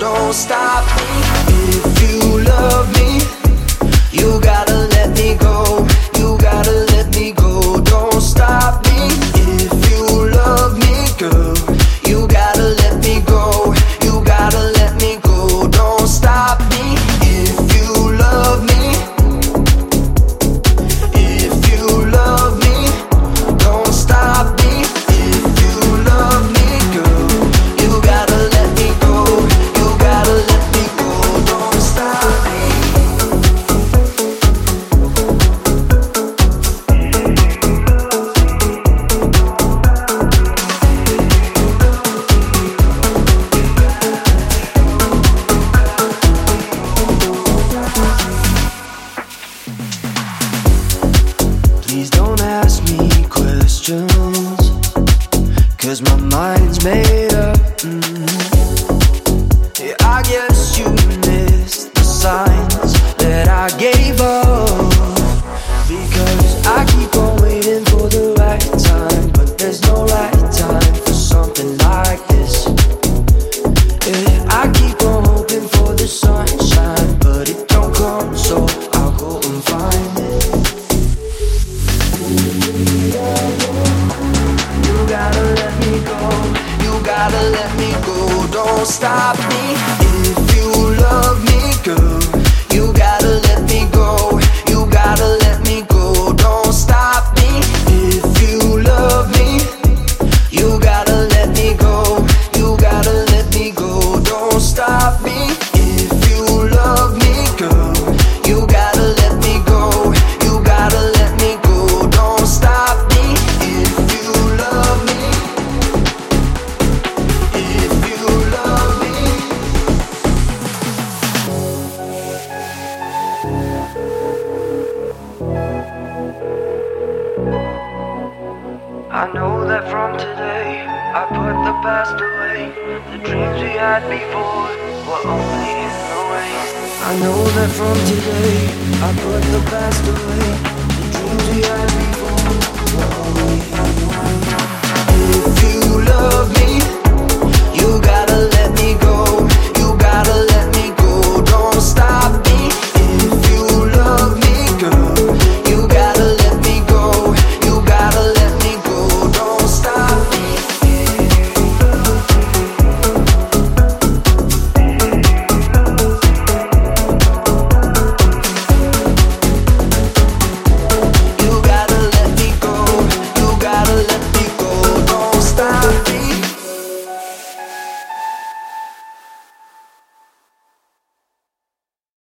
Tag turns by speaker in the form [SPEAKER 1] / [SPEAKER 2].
[SPEAKER 1] Don't stop me questions. Cause my mind's made up. mm. Yeah, I guess you missed the signs that I gave up. Because I keep on waiting for the right time. But there's no right time for something like this. Yeah, I keep on hoping for the sunshine. But it don't come, so I'll go and find gotta let me go. Don't stop me if you love me, girl. You gotta I know that from today, I put the past away. The dreams we had before were only in the way. I know that from today, I put the past away. The dreams we had before were only